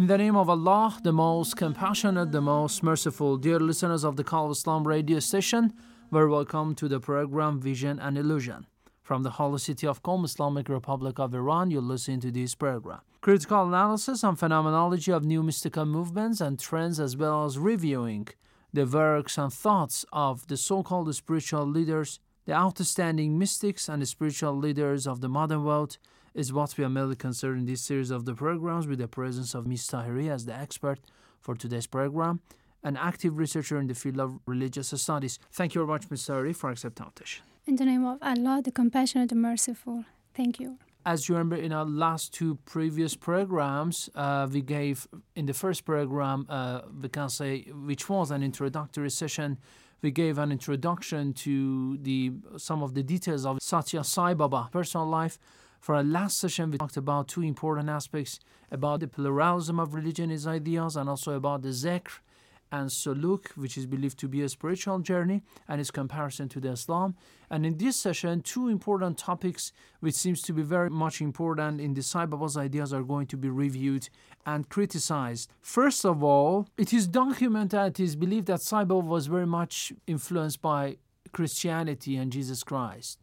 In the name of Allah, the most compassionate, the most merciful, dear listeners of the Call of Islam radio station, we're welcome to the program Vision and Illusion. From the holy city of Qom, Islamic Republic of Iran, you listen to this program. Critical analysis and phenomenology of new mystical movements and trends, as well as reviewing the works and thoughts of the so called spiritual leaders, the outstanding mystics and spiritual leaders of the modern world, is what we are mainly considering this series of the programs with the presence of Ms. Tahiri as the expert for today's program, an active researcher in the field of religious studies. Thank you very much, Ms. Tahiri, for accepting our invitation. In the name of Allah, the compassionate the merciful. Thank you. As you remember, in our last two previous programs, uh, we gave in the first program, uh, we can say, which was an introductory session, we gave an introduction to the some of the details of Satya Sai Baba personal life. For our last session, we talked about two important aspects about the pluralism of religion, his ideas, and also about the zikr and suluk, which is believed to be a spiritual journey, and its comparison to the Islam. And in this session, two important topics, which seems to be very much important in the Sai Baba's ideas, are going to be reviewed and criticized. First of all, it is documented, that it is believed that Sai Baba was very much influenced by Christianity and Jesus Christ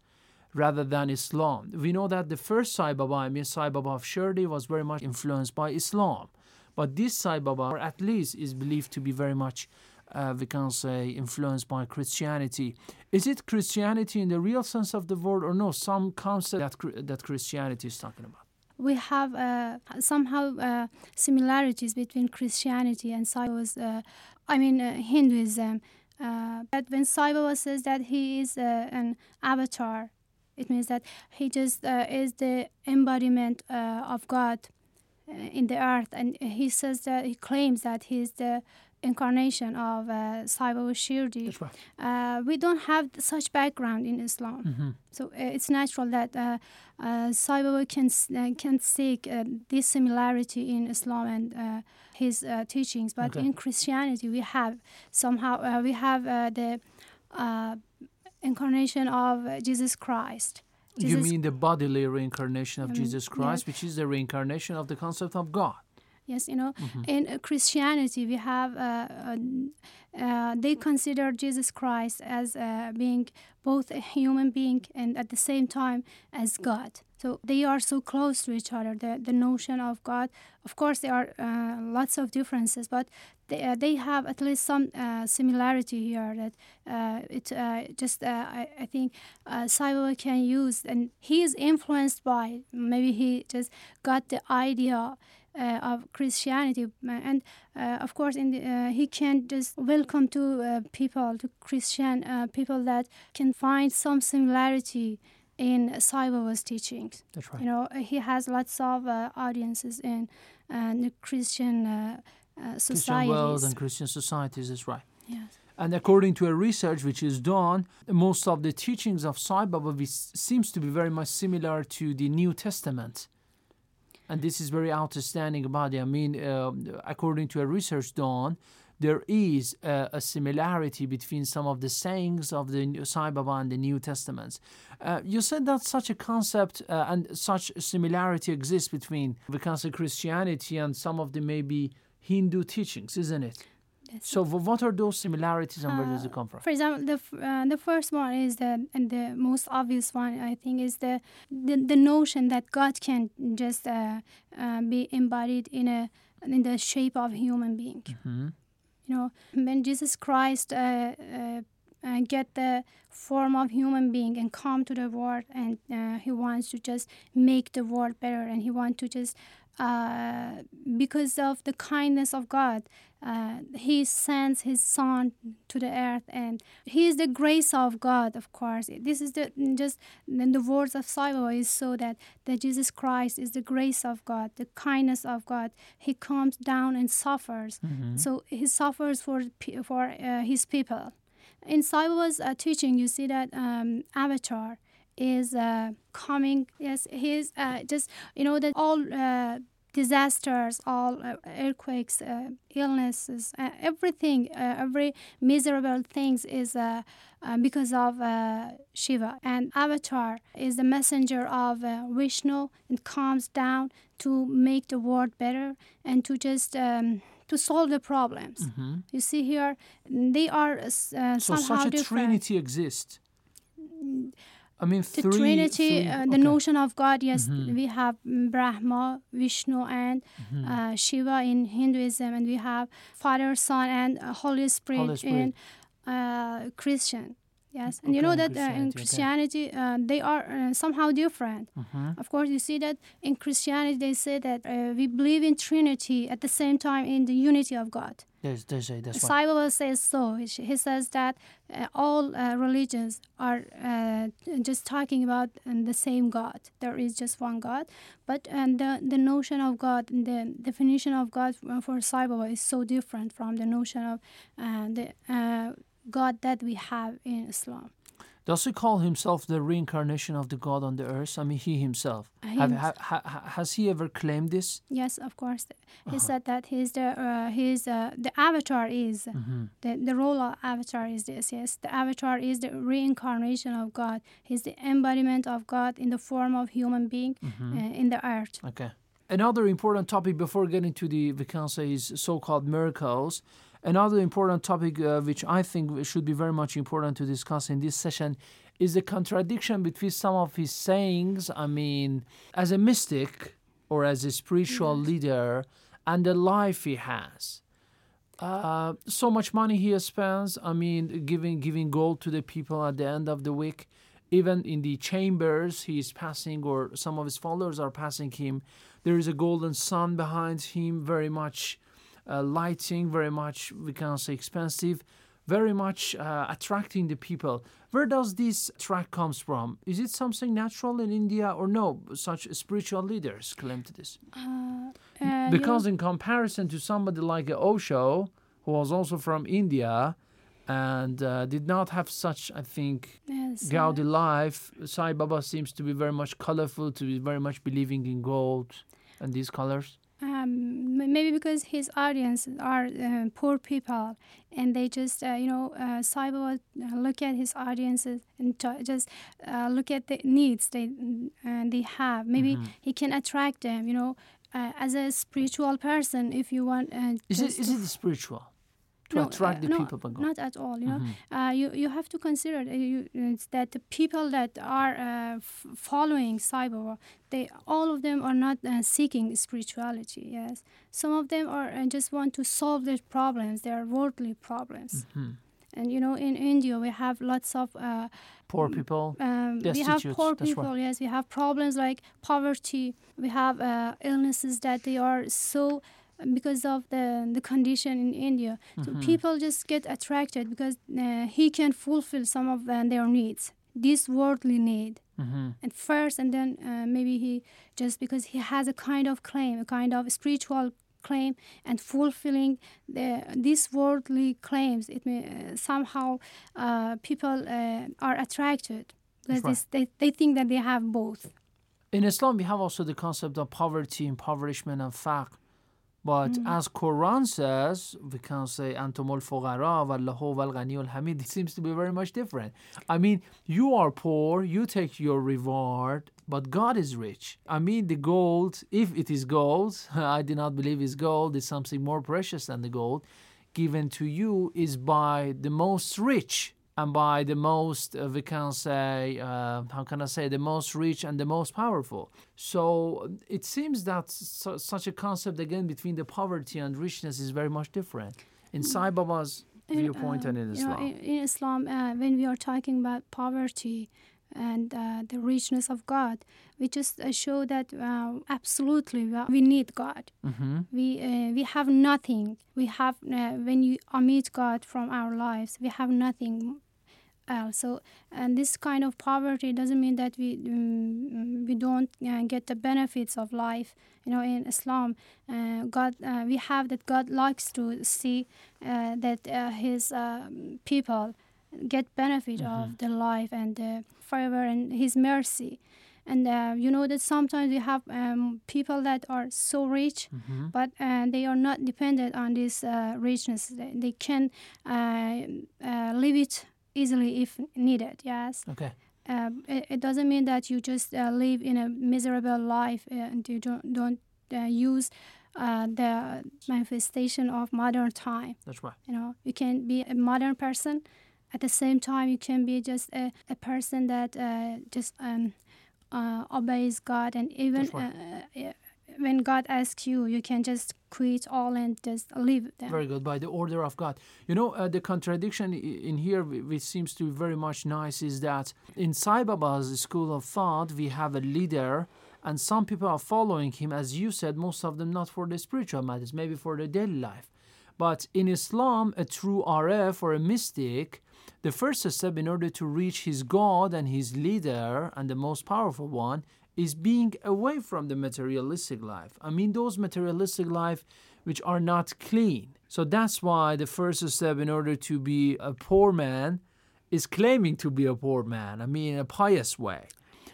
rather than Islam. We know that the first Sai Baba, I mean Sai Baba of Shirdi, was very much influenced by Islam. But this Sai Baba, or at least, is believed to be very much, uh, we can say, influenced by Christianity. Is it Christianity in the real sense of the word, or no? Some concept that that Christianity is talking about. We have uh, somehow uh, similarities between Christianity and Sai Baba's, uh, I mean, uh, Hinduism. but when Sai Baba says that he is an avatar, it means that he just is the embodiment of God in the earth, and he says that he claims that he's the incarnation of uh, Sai Shirdi. That's right. Uh, we don't have such background in Islam, Mm-hmm. so uh, it's natural that uh, uh, can uh, can seek uh, this similarity in Islam and uh, his uh, teachings. But Okay. in Christianity, we have somehow uh, we have uh, the uh, incarnation of Jesus Christ. You mean the bodily reincarnation of Um, Jesus Christ, yes. which is the reincarnation of the concept of God? Yes, you know, Mm-hmm. in Christianity, we have, uh, uh, uh, they consider Jesus Christ as uh, being both a human being and at the same time as God. So they are so close to each other, the, the notion of God. Of course, there are uh, lots of differences, but they, uh, they have at least some uh, similarity here that uh, it uh, just, uh, I, I think, uh, can use. And he is influenced by, maybe he just got the idea uh, of Christianity, and uh, of course, in the, uh, he can just welcome to uh, people, to Christian uh, people that can find some similarity in Sai teachings. That's right. You know, he has lots of uh, audiences in uh, the Christian uh, uh, Christian world and Christian societies, that's right. yes. And according to a research which is done, most of the teachings of Sai Baba seems to be very much similar to the New Testament. And this is very outstanding about it. I mean, uh, according to a research done, there is uh, a similarity between some of the sayings of the Sai Baba and the New Testaments. Uh, you said that such a concept uh, and such similarity exists between, we can say, Christianity and some of the maybe Hindu teachings, isn't it? Yes. So, wh- what are those similarities and where does it come from? For example, the uh, the first one is the and the most obvious one I think is the the, the notion that God can just uh, uh, be embodied in a in the shape of human being. Mhm. You know, when Jesus Christ uh, uh, uh, get the form of human being and come to the world, and uh, he wants to just make the world better, and he wants to just uh, because of the kindness of God, uh, he sends his son to the earth, and he is the grace of God. Of course, this is the just in the words of Sai Baba is so that that Jesus Christ is the grace of God, the kindness of God. He comes down and suffers, so he suffers for for uh, his people. In Sai Baba's uh, teaching, you see that um, Avatar is uh, coming. Yes, he's uh, just you know that all uh, disasters, all uh, earthquakes, uh, illnesses, uh, everything, uh, every miserable things is uh, uh, because of uh, Shiva. And Avatar is the messenger of uh, Vishnu and comes down to make the world better and to just. Um, to solve the problems. You see here, they are uh, So, somehow such a different. trinity exists. I mean, the three. Trinity, three- uh, the okay. notion of God, yes, we have Brahma, Vishnu, and Mm-hmm. uh, Shiva in Hinduism, and we have Father, Son, and Holy Spirit, Holy Spirit. in uh, Christian. Yes, and you know Okay, in that uh, in Christianity, Christianity uh, they are uh, somehow different. Mm-hmm. Of course, you see that in Christianity they say that uh, we believe in Trinity at the same time in the unity of God. A, that's says so. He says that uh, all uh, religions are uh, just talking about um, the same God. There is just one God, but um, the the notion of God, and the definition of God for Baba is so different from the notion of uh, the uh, God that we have in Islam. Does he call himself the reincarnation of the God on the earth? I mean, he himself. Have, ha, ha, ha- has he ever claimed this? Yes, of course. He Uh-huh. said that he's the uh, he's uh, the avatar is Mm-hmm. the the role of avatar is this. Yes, the avatar is the reincarnation of God. He's the embodiment of God in the form of human being Mm-hmm. uh, in the earth. Okay. Another important topic before getting to the, we is so-called miracles. Another important topic, uh, which I think should be very much important to discuss in this session, is the contradiction between some of his sayings. I mean, as a mystic or as a spiritual leader, and the life he has. Uh, so much money he spends. I mean, giving giving gold to the people at the end of the week. Even in the chambers he is passing, or some of his followers are passing him, there is a golden sun behind him, very much uh, lighting, very much we can say expensive, very much uh, attracting the people. Where does this track comes from? Is it something natural in India or no? Such spiritual leaders claim to this. Uh, you Because know- in comparison to somebody like Osho, who was also from India and uh, did not have such, I think, yes, uh, gaudy life, Sai Baba seems to be very much colorful, to be very much believing in gold and these colors. Um, maybe because his audience are uh, poor people and they just uh, you know uh, Baba, uh, look at his audiences and t- just uh, look at the needs they uh, they have maybe Mm-hmm. he can attract them you know uh, as a spiritual person if you want uh, Is it is it spiritual to no, attract uh, the no, people Not at all. You know, Mm-hmm. uh, you you have to consider that, you, that the people that are uh, f- following Sai Baba, they all of them are not uh, seeking spirituality. Yes, some of them are uh, just want to solve their problems, their worldly problems. Mm-hmm. And you know, in India we have lots of. Uh, Poor people. um, we have poor that's right. people. Yes, we have problems like poverty. We have uh, illnesses that they are so because of the the condition in India. Mm-hmm. people just get attracted because uh, he can fulfill some of uh, their needs, this worldly need. hmm At first, and then uh, maybe he just because he has a kind of claim, a kind of spiritual claim, and fulfilling the these worldly claims, it may uh, somehow uh, people uh, are attracted because right. they, they they think that they have both. In Islam, we have also the concept of poverty, impoverishment, and faqr. But Mm. as Quran says, we can say antumul fuqara wallahu wal hamid. It seems to be very much different. I mean, you are poor, you take your reward, but God is rich. I mean, the gold, if it is gold, I do not believe it's gold, it's something more precious than the gold, given to you is by the most rich and by the most, uh, we can say, uh, how can I say, the most rich and the most powerful. So it seems that su- such a concept, again, between the poverty and richness is very much different in Sai Baba's viewpoint and in You know, Islam. in, in Islam, uh, when we are talking about poverty and uh, the richness of God, we just uh, show that uh, absolutely we, need God. hmm We uh, we have nothing. We have uh, when you omit God from our lives, we have nothing else. So, and this kind of poverty doesn't mean that we um, we don't uh, get the benefits of life. You know, in Islam, uh, God uh, we have that God likes to see uh, that uh, His uh, people get benefit of the life and the favor and His mercy. And uh, you know that sometimes we have um, people that are so rich, hmm but uh, they are not dependent on this uh, richness. They, they can uh, uh, live it easily if needed. Yes, Okay. um, it, it doesn't mean that you just uh, live in a miserable life uh, and you don't don't uh, use uh, the manifestation of modern time. That's right. You know, you can be a modern person. At the same time, you can be just a, a person that uh, just um, uh, obeys God, and even right. When God asks you, you can just quit all and just leave them. Very good. By the order of God. You know, uh, the contradiction in here, which seems to be very much nice, is that in Sai Baba's school of thought, we have a leader, and some people are following him, as you said, most of them not for the spiritual matters, maybe for the daily life. But in Islam, a true arif or a mystic, the first step in order to reach his God and his leader and the most powerful one is being away from the materialistic life. I mean, those materialistic life which are not clean. So that's why the first step in order to be a poor man is claiming to be a poor man. I mean, in a pious way.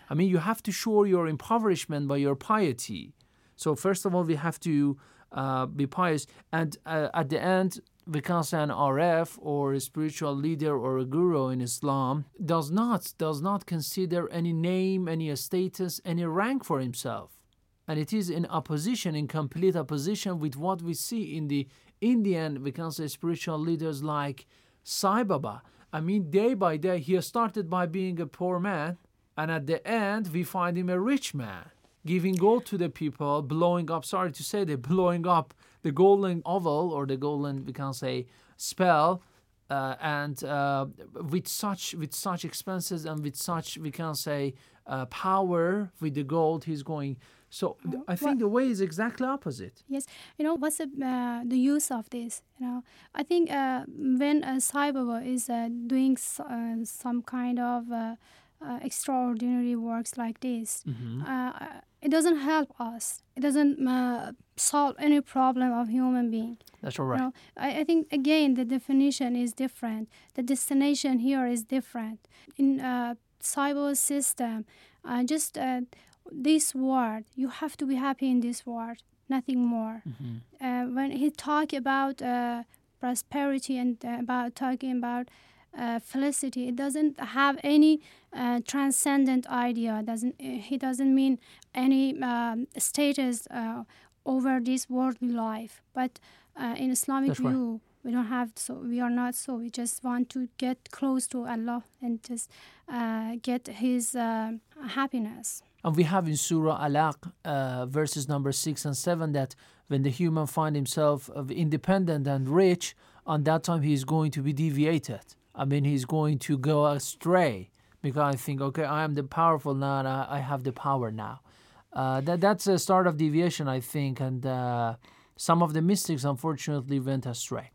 I mean, you have to show your impoverishment by your piety. So first of all, we have to uh, be pious, and uh, at the end, can an arif or a spiritual leader or a guru in Islam does not does not consider any name, any status, any rank for himself, and it is in opposition, in complete opposition with what we see in the Indian, say spiritual leaders like Sai Baba. I mean, day by day, he started by being a poor man, and at the end, we find him a rich man, giving gold to the people, blowing up, sorry to say, they blowing up the golden oval or the golden, we can say, spell. Uh, and uh, with such with such expenses and with such we can say uh, power with the gold he's going so th- i think the way is exactly opposite Yes, you know what's the, uh, the use of this? You know, I think uh, when a Sai Baba is uh, doing uh, some kind of uh, uh, extraordinary works like this, uh, it doesn't help us. It doesn't uh, solve any problem of human being. that's all You know, I, I think again the definition is different. The destination here is different. In uh, Sai Baba system, uh, just uh, this world, you have to be happy in this world, nothing more. Uh, when he talk about uh, prosperity and uh, about talking about uh, felicity, it doesn't have any uh, transcendent idea. Doesn't he doesn't mean any um, status uh, over this worldly life. But uh, in Islamic That's right. view, we don't have so. We are not so. We just want to get close to Allah and just uh, get His uh, happiness. And we have in Surah Alaq, uh, verses number 6 and 7, that when the human find himself independent and rich, on that time he is going to be deviated. I mean, he's going to go astray because I think, okay, I am the powerful now and I, I have the power now. Uh, that That's a start of deviation, I think, and uh, some of the mystics unfortunately went astray.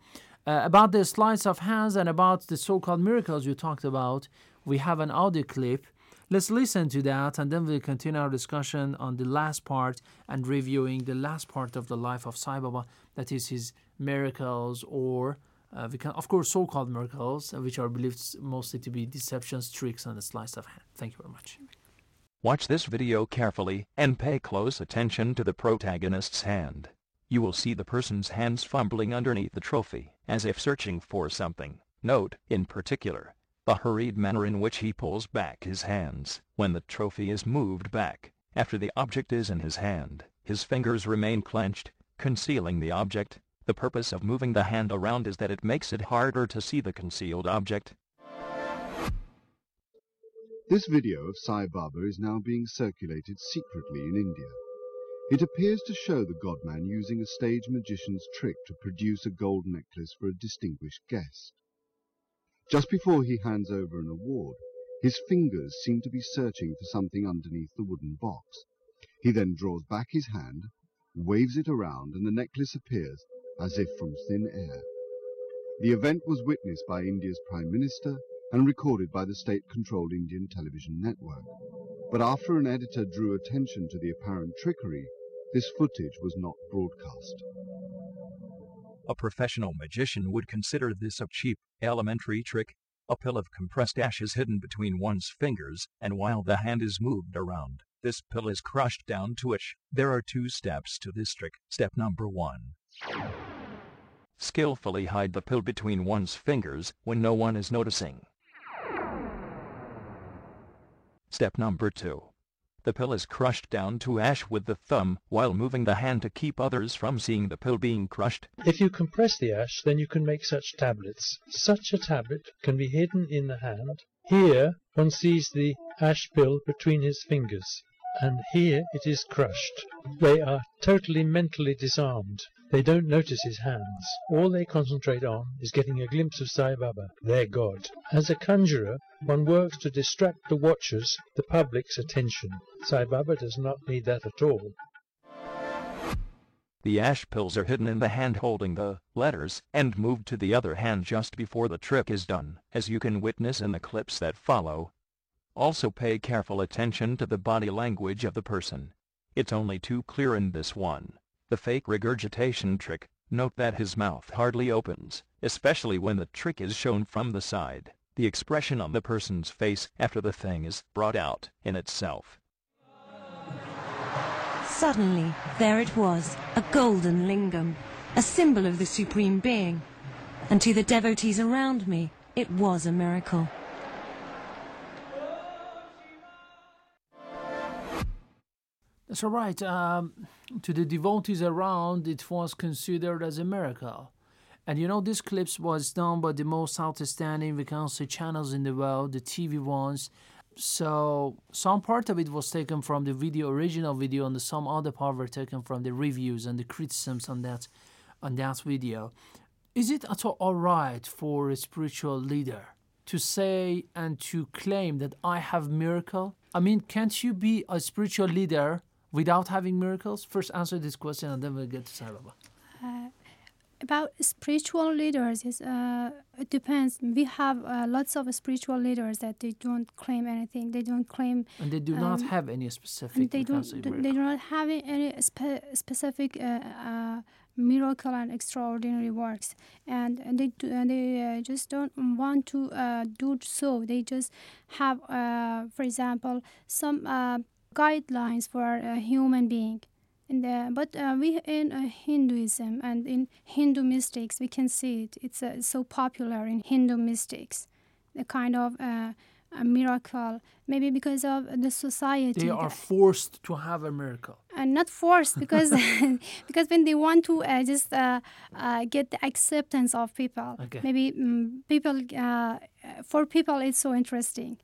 Uh, about the sleights of hands and about the so called miracles you talked about, we have an audio clip. Let's listen to that and then we'll continue our discussion on the last part and reviewing the last part of the life of Sai Baba, that is his miracles or uh, we can, of course, so-called miracles, uh, which are believed mostly to be deceptions, tricks, and the sleights of hand. Thank you very much. Watch this video carefully and pay close attention to the protagonist's hand. You will see the person's hands fumbling underneath the trophy, as if searching for something. Note, in particular, the hurried manner in which he pulls back his hands. When the trophy is moved back, after the object is in his hand, his fingers remain clenched, concealing the object. The purpose of moving the hand around is that it makes it harder to see the concealed object. This video of Sai Baba is now being circulated secretly in India. It appears to show the godman using a stage magician's trick to produce a gold necklace for a distinguished guest. Just before he hands over an award, his fingers seem to be searching for something underneath the wooden box. He then draws back his hand, waves it around, and the necklace appears as if from thin air. The event was witnessed by India's Prime Minister and recorded by the state-controlled Indian television network. But after an editor drew attention to the apparent trickery, this footage was not broadcast. A professional magician would consider this a cheap, elementary trick. A pill of compressed ash is hidden between one's fingers, and while the hand is moved around, this pill is crushed down to ash. There are two steps to this trick. Step number one. Skillfully hide the pill between one's fingers when no one is noticing. Step number two. The pill is crushed down to ash with the thumb while moving the hand to keep others from seeing the pill being crushed. If you compress the ash, then you can make such tablets. Such a tablet can be hidden in the hand. Here one sees the ash pill between his fingers, and here it is crushed. They are totally mentally disarmed. They don't notice his hands. All they concentrate on is getting a glimpse of Sai Baba, their god. As a conjurer, one works to distract the watchers, the public's attention. Sai Baba does not need that at all. The ash pills are hidden in the hand holding the letters and moved to the other hand just before the trick is done, as you can witness in the clips that follow. Also pay careful attention to the body language of the person. It's only too clear in this one. The fake regurgitation trick, note that his mouth hardly opens, especially when the trick is shown from the side. The expression on the person's face after the thing is brought out in itself. Suddenly, there it was, a golden lingam, a symbol of the Supreme Being. And to the devotees around me, it was a miracle. That's all right. Um, to the devotees around, it was considered as a miracle. And you know, this clip was done by the most outstanding, we can say, channels in the world, the TV ones. So some part of it was taken from the video, original video, and some other part were taken from the reviews and the criticisms on that, on that video. Is it at all alright for a spiritual leader to say and to claim that I have miracle? I mean, can't you be a spiritual leader without having miracles? First, answer this question, and then we'll get to Sai Baba. Uh, about spiritual leaders, is uh, it depends. We have uh, lots of spiritual leaders that they don't claim anything. They don't claim, and they do um, not have any specific. They don't. They do not have any spe- specific uh, uh, miracle and extraordinary works, and, and they do, and they uh, just don't want to do so. They just have, for example, some guidelines for a human being. And, uh, but uh, we in uh, Hinduism and in Hindu mystics, we can see it. It's so popular in Hindu mystics, the kind of a miracle. Maybe because of the society. They are forced to have a miracle. And not forced because because when they want to uh, just uh, uh, get the acceptance of people, okay. maybe um, people for people it's so interesting.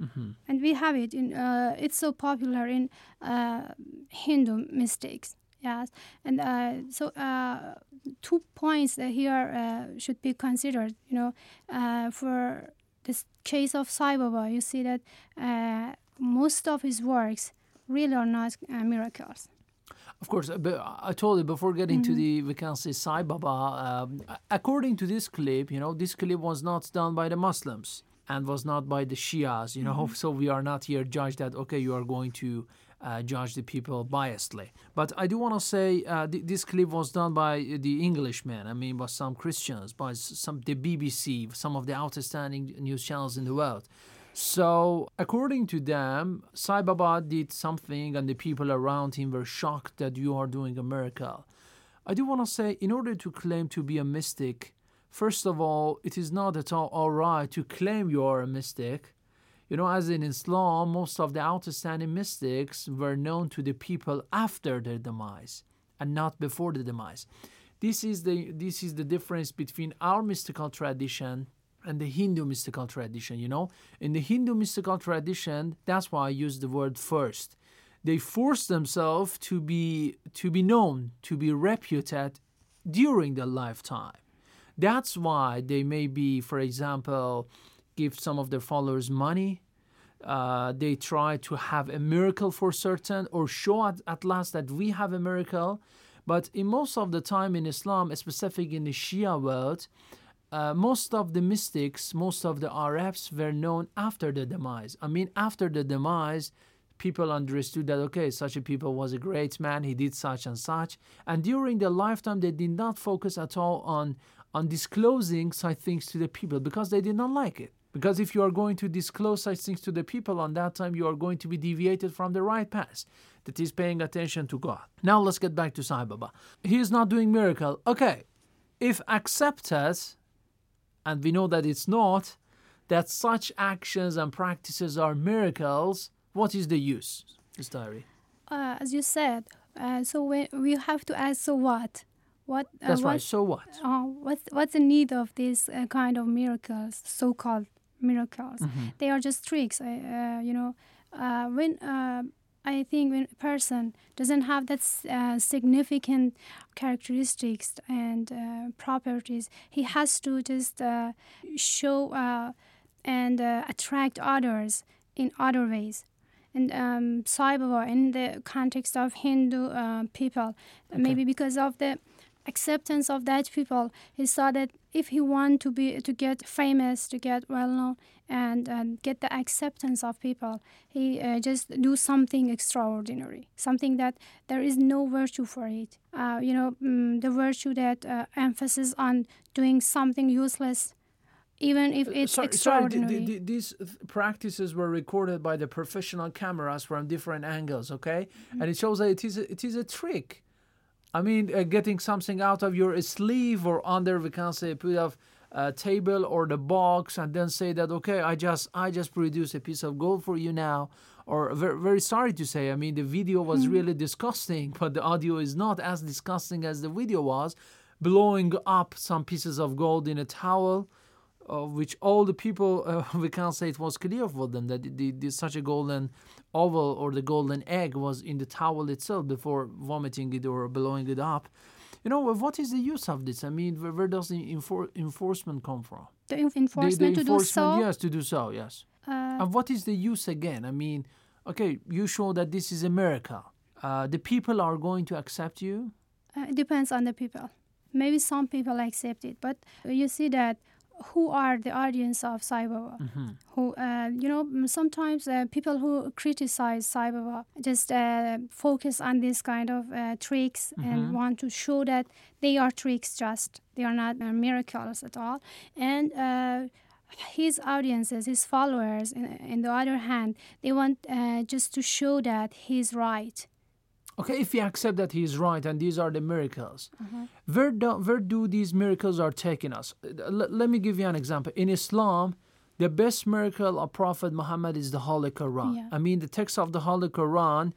Mm-hmm. And we have it in. Uh, it's so popular in uh, Hindu mystics. Yes, and uh, so two points here should be considered. You know, for this case of Sai Baba, you see that most of his works really are not miracles. Of course, but I told you before getting Mm-hmm. to the we can say Sai Baba. Um, according to this clip, you know, this clip was not done by the Muslims and was not by the Shias, you know. Mm-hmm. So we are not here judge that okay, you are going to uh, judge the people biasedly. But I do want to say uh, th- this clip was done by the Englishmen. I mean, by some Christians, by some the BBC, some of the outstanding news channels in the world. So, according to them, Sai Baba did something, and the people around him were shocked that you are doing a miracle. I do want to say, in order to claim to be a mystic, First of all, it is not at all all right to claim you are a mystic. You know, as in Islam, most of the outstanding mystics were known to the people after their demise and not before the demise. this is the this is the difference between our mystical tradition and the Hindu mystical tradition. You know, in the Hindu mystical tradition, that's why I use the word first. They force themselves to be to be known, to be reputed during their lifetime. That's why they may be, for example, give some of their followers money. Uh, they try to have a miracle for certain or show at, at last that we have a miracle. But in most of the time in Islam, specifically in the Shia world, uh, most of the mystics, most of the Arabs were known after the demise. I mean, after the demise, people understood that okay, such a people was a great man, he did such and such. And during their lifetime, they did not focus at all on on disclosing such things to the people because they did not like it. Because if you are going to disclose such things to the people on that time, you are going to be deviated from the right path, that is paying attention to God. Now let's get back to Sai Baba. He is not doing miracle. Okay, if accepted, and we know that it's not, that such actions and practices are miracles, what is the use. Diary? Uh, as you said, uh, so we, we have to ask, so what? What, uh, That's what, right. So what? Uh, what's, what's the need of these uh, kind of miracles, so-called miracles? Mhm. They are just tricks. I, uh, you know, uh, when uh, I think when a person doesn't have that uh, significant characteristics and uh, properties, he has to just uh, show uh, and uh, attract others in other ways. And um, Baba, in the context of Hindu uh, people, maybe because of the acceptance of that people, he saw that if he want to be to get famous, to get well known, and um, get the acceptance of people, he uh, just do something extraordinary, something that there is no virtue for it. Uh, you know, mm, the virtue that uh, emphasis on doing something useless, even if it's sorry, sorry, extraordinary. th- th- these th- practices were recorded by the professional cameras from different angles, okay? Mm-hmm. And it shows that it is a, it is a trick. I mean, uh, getting something out of your sleeve or under, we can say, put of uh, table or the box, and then say that okay, I just I just produced a piece of gold for you now. Or very, very sorry to say, I mean, the video was Mm-hmm. really disgusting, but the audio is not as disgusting as the video was. Blowing up some pieces of gold in a towel, of which all the people uh, we can't say it was clear for them that the, the, such a golden oval or the golden egg was in the towel itself before vomiting it or blowing it up. You know what is the use of this? I mean, where, where does the enfor- enforcement come from? the enf- The- enforcement to do so. yes, to do so, yes. Uh, and what is the use again? I mean, okay, you show that this is a miracle. Uh, the people are going to accept you. Uh, it depends on the people. Maybe some people accept it, but you see that who are the audience of Baba? Mhm. Who, uh, you know, sometimes uh, people who criticize Baba just uh, focus on this kind of uh, tricks Mhm. and want to show that they are tricks just. They are not uh, miracles at all. And uh, his audiences, his followers, in, in the other hand, they want uh, just to show that he's right. Okay, if we accept that he is right and these are the miracles, Uh-huh. where do, where do these miracles are taking us? Uh, L- let me give you an example. In Islam, the best miracle of Prophet Muhammad is the Holy Quran. Yeah. I mean, the text of the Holy Quran,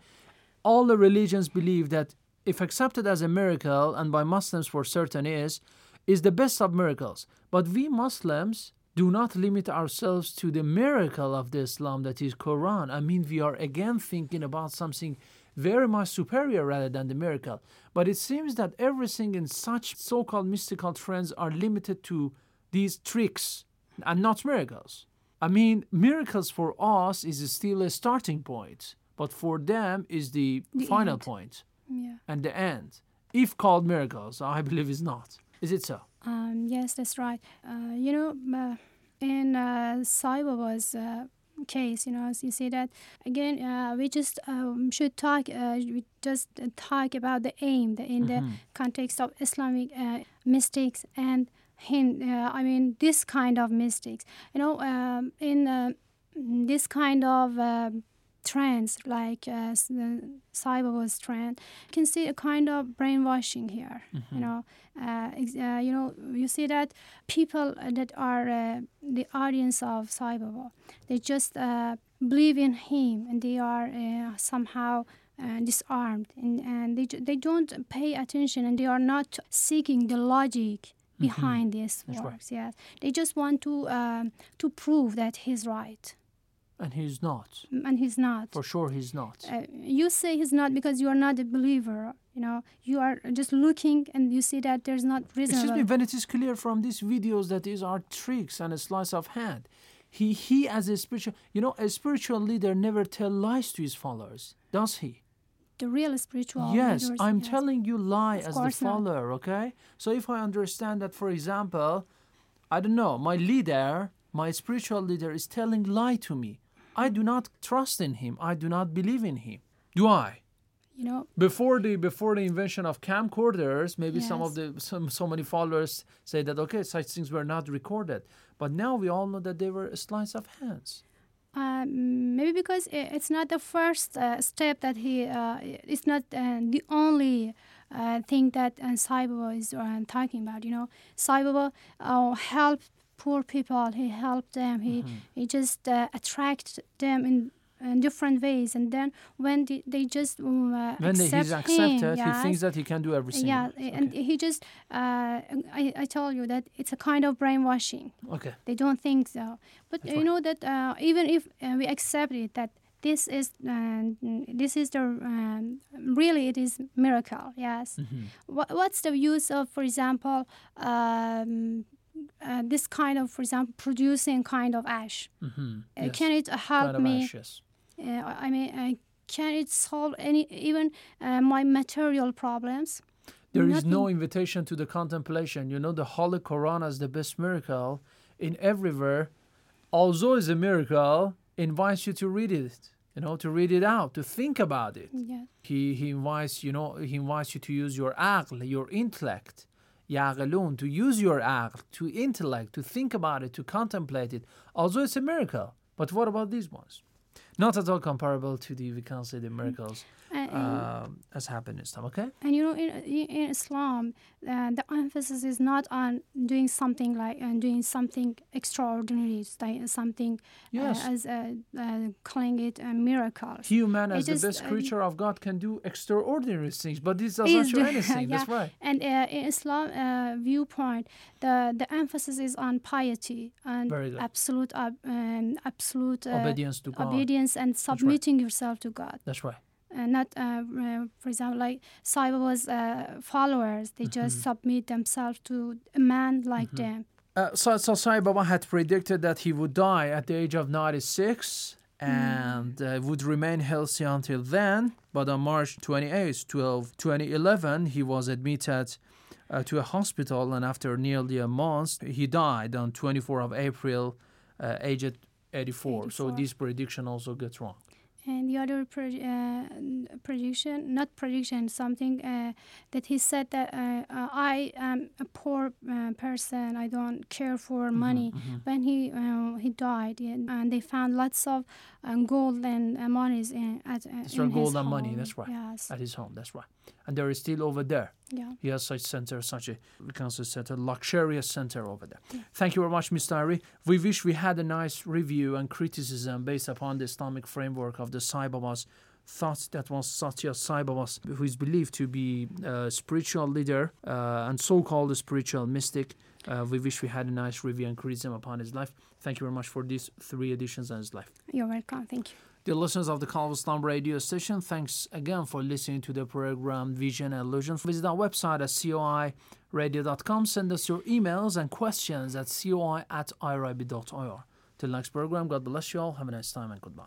all the religions believe that if accepted as a miracle, and by Muslims for certain is, is the best of miracles. But we Muslims do not limit ourselves to the miracle of the Islam that is Quran. I mean, we are again thinking about something very much superior rather than the miracle. But it seems that everything in such so-called mystical trends are limited to these tricks and not miracles. I mean, miracles for us is still a starting point, but for them is the, The final end. point Yeah. and the end. If called miracles, I believe is not. Is it so? Um, yes, that's right. Uh, you know, uh, in uh, Sai Baba's uh, case, you know, as you see that again, uh, we just um, should talk. Uh, we just talk about the aim the, in the Mhm. context of Islamic uh, mystics and hin. Uh, I mean, this kind of mystics. You know, um, in uh, this kind of um trends like uh, the trend, you can see a kind of brainwashing here. You Mhm. know, uh, ex- uh, you know, you see that people that are uh, the audience of Baba, they just uh, believe in him and they are uh, somehow uh, disarmed and, and they, they don't pay attention and they are not seeking the logic behind these That's right. works yes they just want to um, to prove that he's right And he's not. and he's not For sure, he's not. uh, you say he's not because you are not a believer you know you are just looking and you see that there's not reason. Excuse me, when it is clear from these videos that these are tricks and a sleight of hand. He, he as a spiritual, you know, a spiritual leader never tell lies to his followers, does he? the real spiritual yes, leaders, I'm yes. telling you lie Of as the course not. follower, okay? So if I understand that, for example, I don't know, my leader, my spiritual leader is telling lie to me. I do not trust in him. I do not believe in him. Do I? you know before the before the invention of camcorders maybe some of the some so many followers say that okay such things were not recorded but now we all know that they were sleights of hands Um, maybe because it's not the first uh, step that he, uh, it's not uh, the only uh, thing that uh, Sai Baba is uh, talking about. You know, Sai Baba uh, helped poor people. He helped them. He he just uh, attract them in, in different ways. And then when the, they just um, uh, when they, accept he's accepted him, he thinks that he can do everything yeah, and he just, uh, I, I told you that it's a kind of brainwashing. okay They don't think so. But That's you right. know that uh, even if uh, we accept it, that this is uh, this is the um, really it is miracle. Yes. Mm-hmm. What, what's the use of, for example, um, uh, this kind of, for example, producing kind of ash? mm-hmm. Uh, Can it help kind me? ashes. Uh, I mean, uh, can it solve any even uh, my material problems? There is no invitation to the contemplation. You know, the Holy Quran is the best miracle in everywhere. Although it's a miracle, invites you to read it. You know, to read it out, to think about it. Yeah. He he invites you know he invites you to use your aql, your intellect, yaqilun, to use your aql, to intellect, to think about it, to contemplate it. Although it's a miracle, but what about these ones? Not at all comparable to the we can say the miracles And, and- um, as happened in Islam. Okay. And you know, in, in Islam, uh, the emphasis is not on doing something like and doing something extraordinary, like something Yes. uh, as uh, uh, calling it a miracle. Human It as the best uh, creature of God can do extraordinary things, but this does not show anything. That's yeah. right. And uh, in Islam uh, viewpoint, the the emphasis is on piety and absolute um, absolute uh, Obedience to God. obedience and submitting yourself to God. That's right. Uh, not, uh, uh, for example, like Sai Baba's uh, followers, they just Mm-hmm. submit themselves to a man like them. Uh, so, so Sai Baba had predicted that he would die at the age of 96 and uh, would remain healthy until then. But on March 28, 12, 2011, he was admitted uh, to a hospital, and after nearly a month, he died on 24 of April, uh, aged 84. So this prediction also gets wrong. And the other uh, prediction, not prediction, something uh, that he said that uh, uh, I am a poor uh, person. I don't care for Mm-hmm, money. When he uh, he died, and they found lots of um, gold and uh, monies in, at uh, That's in gold and money. That's right. Yes. At his home. That's right. And there is still over there. Yeah. He has such center, such a we can say such luxurious center over there. Thank you very much, Ms. Tahiri. We wish we had a nice review and criticism based upon the Islamic framework of the Sai Baba's thoughts that was Satya Sai Baba's, who is believed to be a spiritual leader uh, and so-called spiritual mystic. Uh, we wish we had a nice review and criticism upon his life. Thank you very much for these three editions on his life. You're welcome. Thank you. Dear listeners of the Call radio station, thanks again for listening to the program Vision and Illusion. Visit our website at coiradio.com. Send us your emails and questions at coi at irib.ir. Till next program, God bless you all. Have a nice time and goodbye.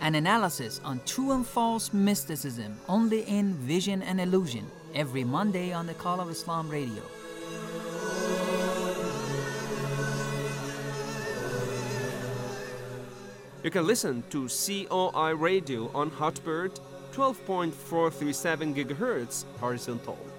An analysis on true and false mysticism only in Vision and Illusion every Monday on the Call of Islam radio. You can listen to COI Radio on Hotbird 12.437 GHz horizontal